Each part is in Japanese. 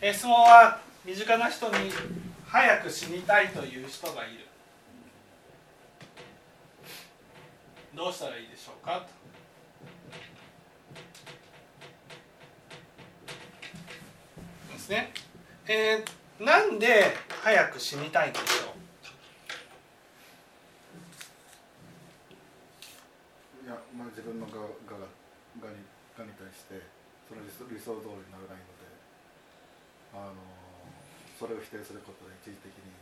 え質問は身近な人に早く死にたいという人がいる。どうしたらいいでしょうか？ですね、えー、なんで早く死にたいんでしょう？いや、まあ、自分のがががにがに対してその理想通りにならないので。あのそれを否定することで一時的に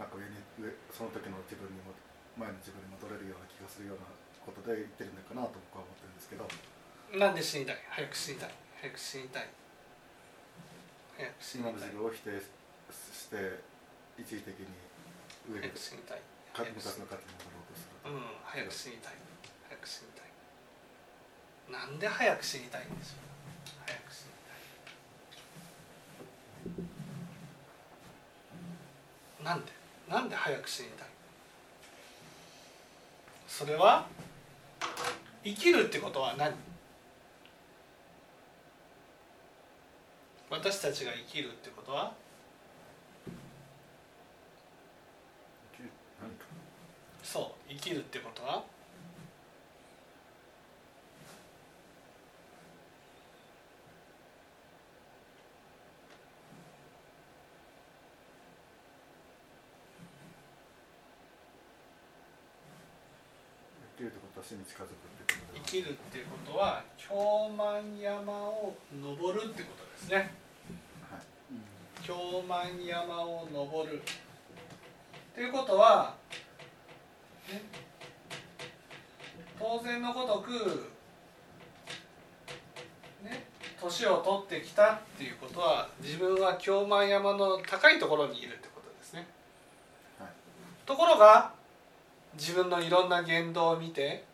なんか上に上その時の自分にも前の自分に戻れるような気がするようなことで言ってるのかなと僕は思ってるんですけど。なんで死にたい。早く死にたい。早く死にたい。早く死に今の自分を否定して一時的に上に死にたい。昔の価値に戻ろうとするうん早く死にたい。早く死にたい。なんで早く死にたいんでしょう早く死にたいなんでなんで早く死にたい。それは生きるってことは何？私たちが生きるってことは？そう生きるってことは生きるってことは死に近づくって生きるっていうことは京満山を登るってことですね。はい京満山を登る。っていうことは、ね、当然のごとくね？年を取ってきたっていうことは自分は京満山の高いところにいるってことですね。はい。ところが自分のいろんな言動を見て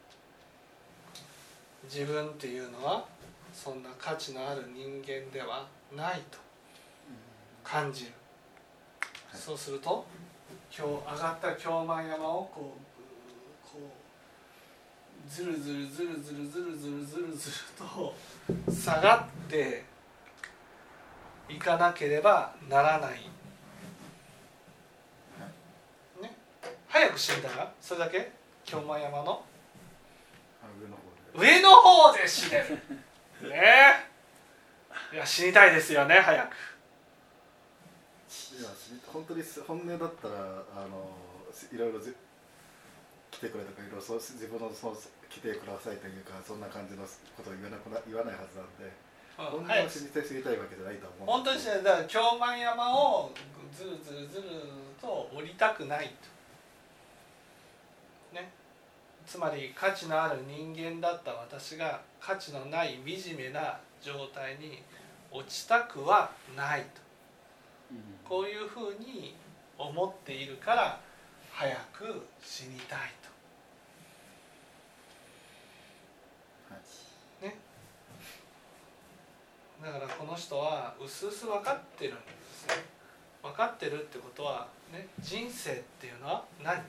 自分っていうのはそんな価値のある人間ではないと感じる、はい。そうすると今日上がった京満山をこうこうずるずるずるずるずるずるずるずると下がっていかなければならないね早く死んだらそれだけ京満山のあ上の方で死ねる。ね。えいや死にたいですよね早く。いやし本当に本音だったらあのいろいろぜ来てくれとかいろいろそう自分のそう来てくださいというかそんな感じのことを言わなくな言わないはずなんで本音早くを知りたい知りたいわけじゃないと思う本当にだから京満山をずるずるずると降りたくないとねつまり価値のある人間だった私が価値のない惨めな状態に落ちたくはないと。こういうふうに思っているから早く死にたいと。はい。ね。だからこの人はうすうす分かってるんですよ。分かってるってことはね人生っていうのは何う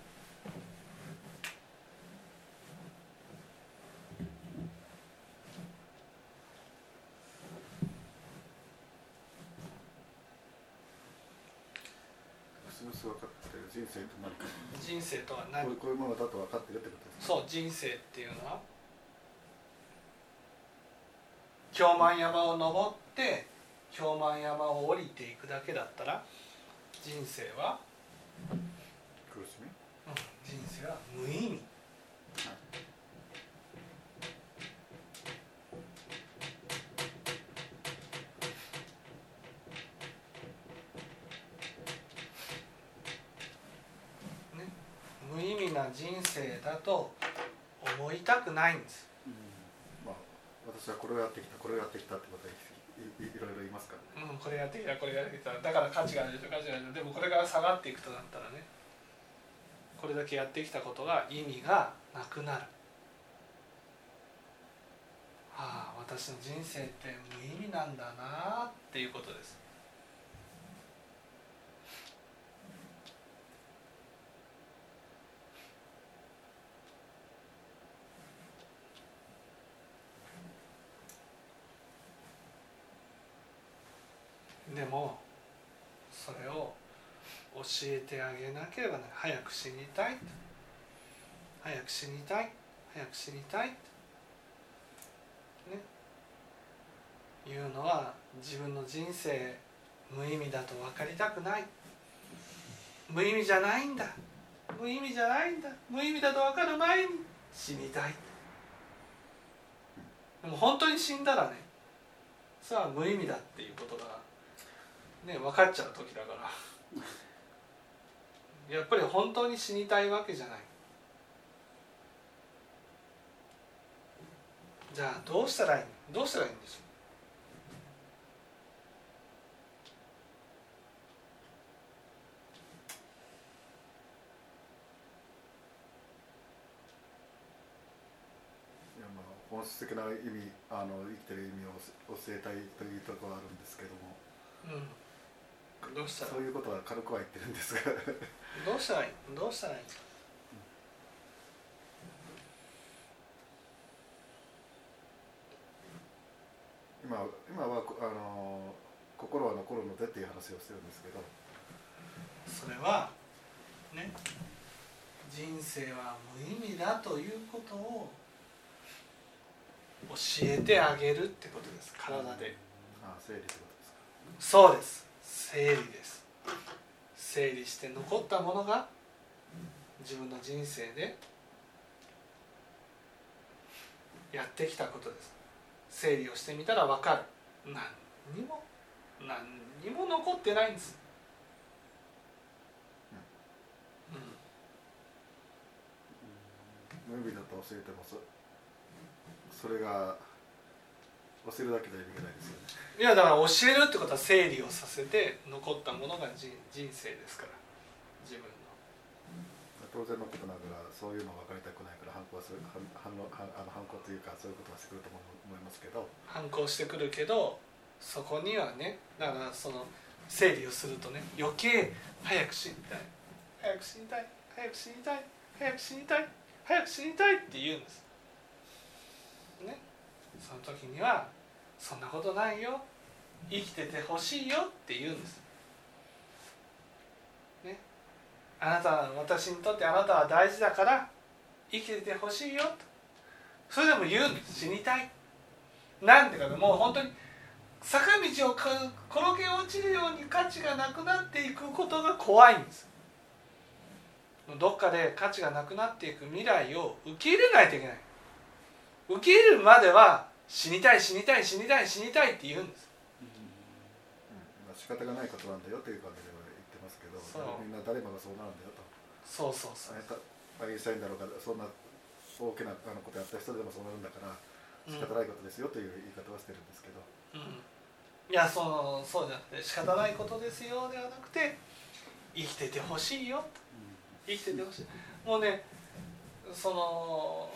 すうす分かってる人生と何か人生とはこう何こういうものだと分かってるってことですそう人生っていうのは。京満山を登って京満山を降りていくだけだったら人生は、苦しみ？うん人生は無意味ね、無意味な人生だと思いたくないんです。まあ私はこれをやってきたこれをやってきたってことはいろいろ言いますからね。うん、これやってきたこれやってきた。だから価値があるでしょ価値があるでもこれが下がっていくとなったらね。これだけやってきたことが意味がなくなる。ああ私の人生って無意味なんだなっていうことですでもそれを教えてあげなければな早く死にたい。早く死にたい。早く死にたい。ね。いうのは自分の人生無意味だと分かりたくない。無意味じゃないんだ。無意味じゃないんだ。無意味だと分かる前に死にたい。でも本当に死んだらねそれは無意味だっていうことがね分かっちゃう時だから。やっぱり本当に死にたいわけじゃない。じゃあどうしたらいいどうしたらいいんでしょう本質的な意味あの生きてる意味を教えたいというところはあるんですけども、うん、どうした？らそういうことは軽くは言ってるんですが。どうしたらいい？どうしたらいい？今今はあの心は残るのでっていう話をしてるんですけど。それはね人生は無意味だということを教えてあげるってことです。体で、ああ整理ってことですか。そうです整理です。整理して残ったものが自分の人生でやってきたことです。整理をしてみたら分かる。何にも何にも残ってないんです。無意味だと教えてます。それが教えるだけでは意味がないですよね。いやだから教えるってことは整理をさせて残ったものが人人生ですから。自分の。当然のことながらそういうの分かりたくないから反抗する反反あの反抗というかそういうことはしてくると思いますけど。反抗してくるけどそこにはねだからその整理をするとね余計早く死にたい。早く死にたい早く死にたい早く死にたい早く死にたいって言うんです。ねその時には「そんなことないよ。生きててほしいよ」って言うんです。ね、あなたは私にとってあなたは大事だから生きててほしいよ。とそれでも言うんです。死にたい。なんでかもう本当に坂道を転げ落ちるように価値がなくなっていくことが怖いんです。どっかで価値がなくなっていく未来を受け入れないといけない。受け入れるまでは死にたい死にたい死にたい死にたいって言うんです、うん。まあ、仕方がないことなんだよという感じでは言ってますけどみんな誰もがそうなるんだよと。そうそうそうアインシュタインだろうかそんな大きなあのことやった人でもそうなるんだから仕方ないことですよという言い方はしてるんですけど、うん、いやそのそうじゃなくて仕方ないことですよではなくて生きててほしいよ生きててほしい。もうねその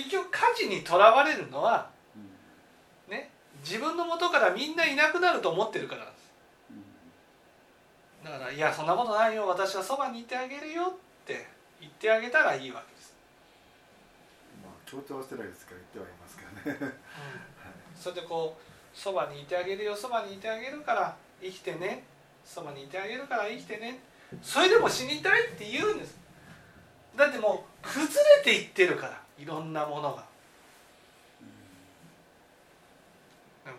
結局火事にとらわれるのは、ね、自分の元からみんないなくなると思ってるからだから「いやそんなことないよ私はそばにいてあげるよ」って言ってあげたらいいわけです。まあ強調はしてないですから言ってはいますけどね、うん、それでこうそばにいてあげるよそばにいてあげるから生きてね。そばにいてあげるから生きてね。それでも死にたいって言うんです。だってもう崩れていってるからいろんなものが。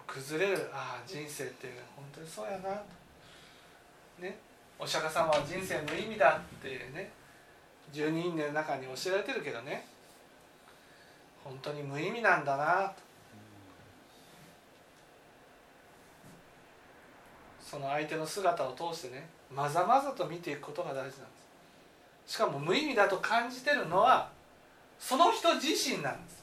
崩れるああ人生っていう本当にそうやなと。ねお釈迦様は人生の意味だってね十二因縁の中に教えられてるけどね本当に無意味なんだなと。その相手の姿を通してねまざまざと見ていくことが大事なんですしかも無意味だと感じてるのはその人自身なんです。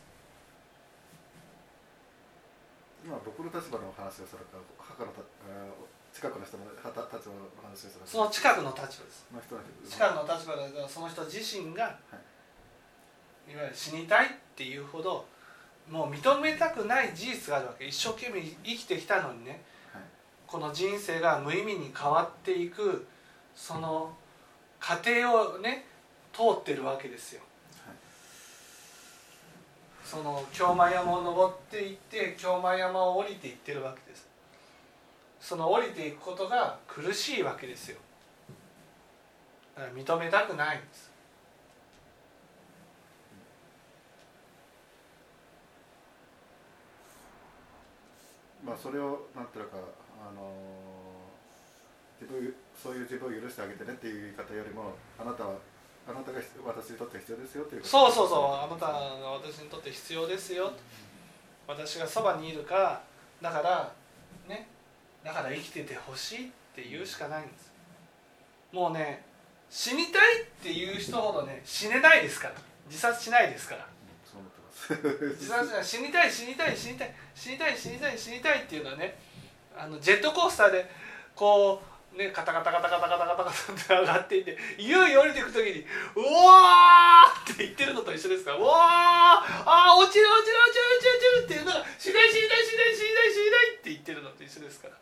今僕の立場の話をするか母の近くの人の立場の話をするその近くの立場です。近くの立場でその人自身が、はい、いわゆる死にたいっていうほどもう認めたくない事実があるわけ。一生懸命生きてきたのにね、はい、この人生が無意味に変わっていくその過程をね通ってるわけですよその京満山を登っていって京満山を降りていってるわけです。その降りていくことが苦しいわけですよ。だから認めたくないんです。まあそれをなんていうかあの自分そういう自分を許してあげてねっていう言い方よりもあなたはあなたが私にとって必要ですよっていうそうそうそうあなたが私にとって必要ですよ、私がそばにいるからだからねだから生きててほしいって言うしかないんです。もうね死にたいっていう人ほどね死ねないですから。自殺しないですから。自殺しない。死にたい死にたい死にたい死にたい死にたい死にたいっていうのはねあのジェットコースターでこうねカタカタカタカタカタカタカタって上がっていっていよいよ降りていく時に「うわー!」って言ってるのと一緒ですから「うわーあー落ちる落ちる落ちる落ちる落ちる」っていうのが「死にたい死にたい死にたい死にたい死にたい」って言ってるのと一緒ですから。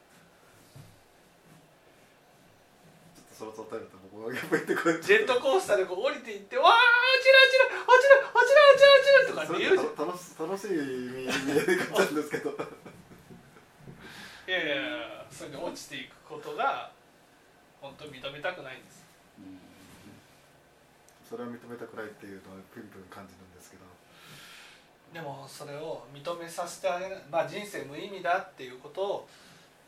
ちょっとその答えだと僕はやっぱりってこうジェットコースターでこう降りていって「わー落ちる落ちる落ちる落ちる落ちる落ちる」とかって言う。じゃん楽し楽しい見見え方なんですけど。いやいやいやそれで落ちていくことが本当認めたくないんです。それを認めたくないっていうのはプンプン感じるんですけど。でもそれを認めさせてあげなまあ人生無意味だっていうことを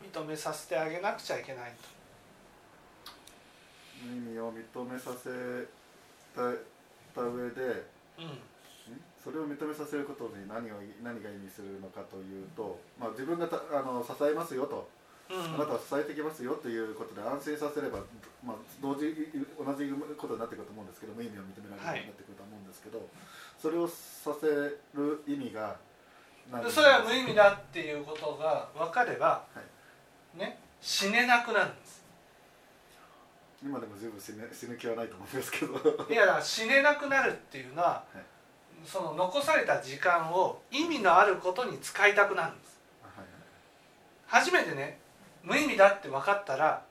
認めさせてあげなくちゃいけない意味を認めさせたた上でと。うん。んそれを認めさせることに何を何が意味するのかというと、まあ、自分がたあの支えますよと、うんあなたは支えてきますよということで安心させれば、まあ、同時同じことになってくると思うんですけど無意味を認められるようになってくると思うんですけど、それをさせる意味が何でそれは無意味だっていうことが分かれば、はね死ねなくなるんです。今でも十分死ぬ死ぬ気はないと思うんですけど。いやだから死ねなくなるっていうのは、はい。その残された時間を意味のあることに使いたくなるんです。はい。初めてね無意味だって分かったら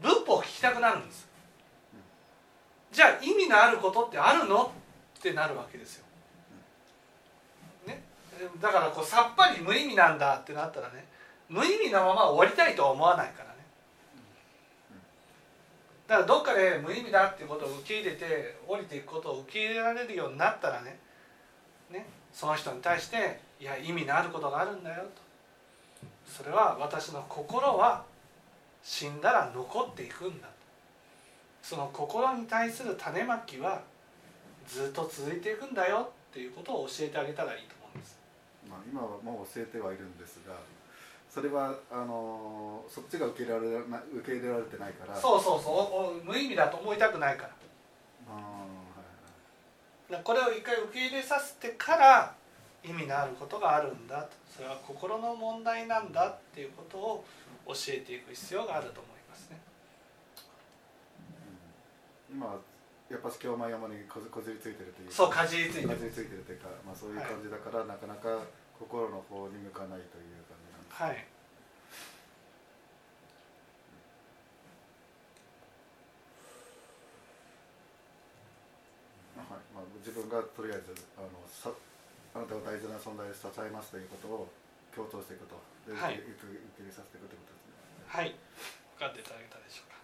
仏法を聞きたくなるんです。じゃあ意味のあることってあるのってなるわけですよ、ね、だからこうさっぱり無意味なんだってなったらね無意味なまま終わりたいとは思わないからね。だからどっかで無意味だっていうことを受け入れて降りていくことを受け入れられるようになったらねねその人に対して「いや意味のあることがあるんだよ」と。それは私の心は死んだら残っていくんだ。とその心に対する種まきはずっと続いていくんだよっていうことを教えてあげたらいいと思うんです。まあ、今はもう教えてはいるんですがそれはあのそっちが受け入れられな受け入れられてないから。そうそうそう無意味だと思いたくないから。はい。だからこれを一回受け入れさせてから意味のあることがあるんだ。とそれは心の問題なんだっていうことを教えていく必要があると思いますね。うん。今はやっぱし京満山にこずこずりついてるというそうかじりついてる。かじりついてるというか、まあ、そういう感じだから、なかなか心の方に向かないという感じなんです、はい。はい。まあ、自分がとりあえずあのさあなたが大事な存在で支えますということを強調していくと。で、はい。受け入れさせていくということですね。はい。分かっていただけたでしょうか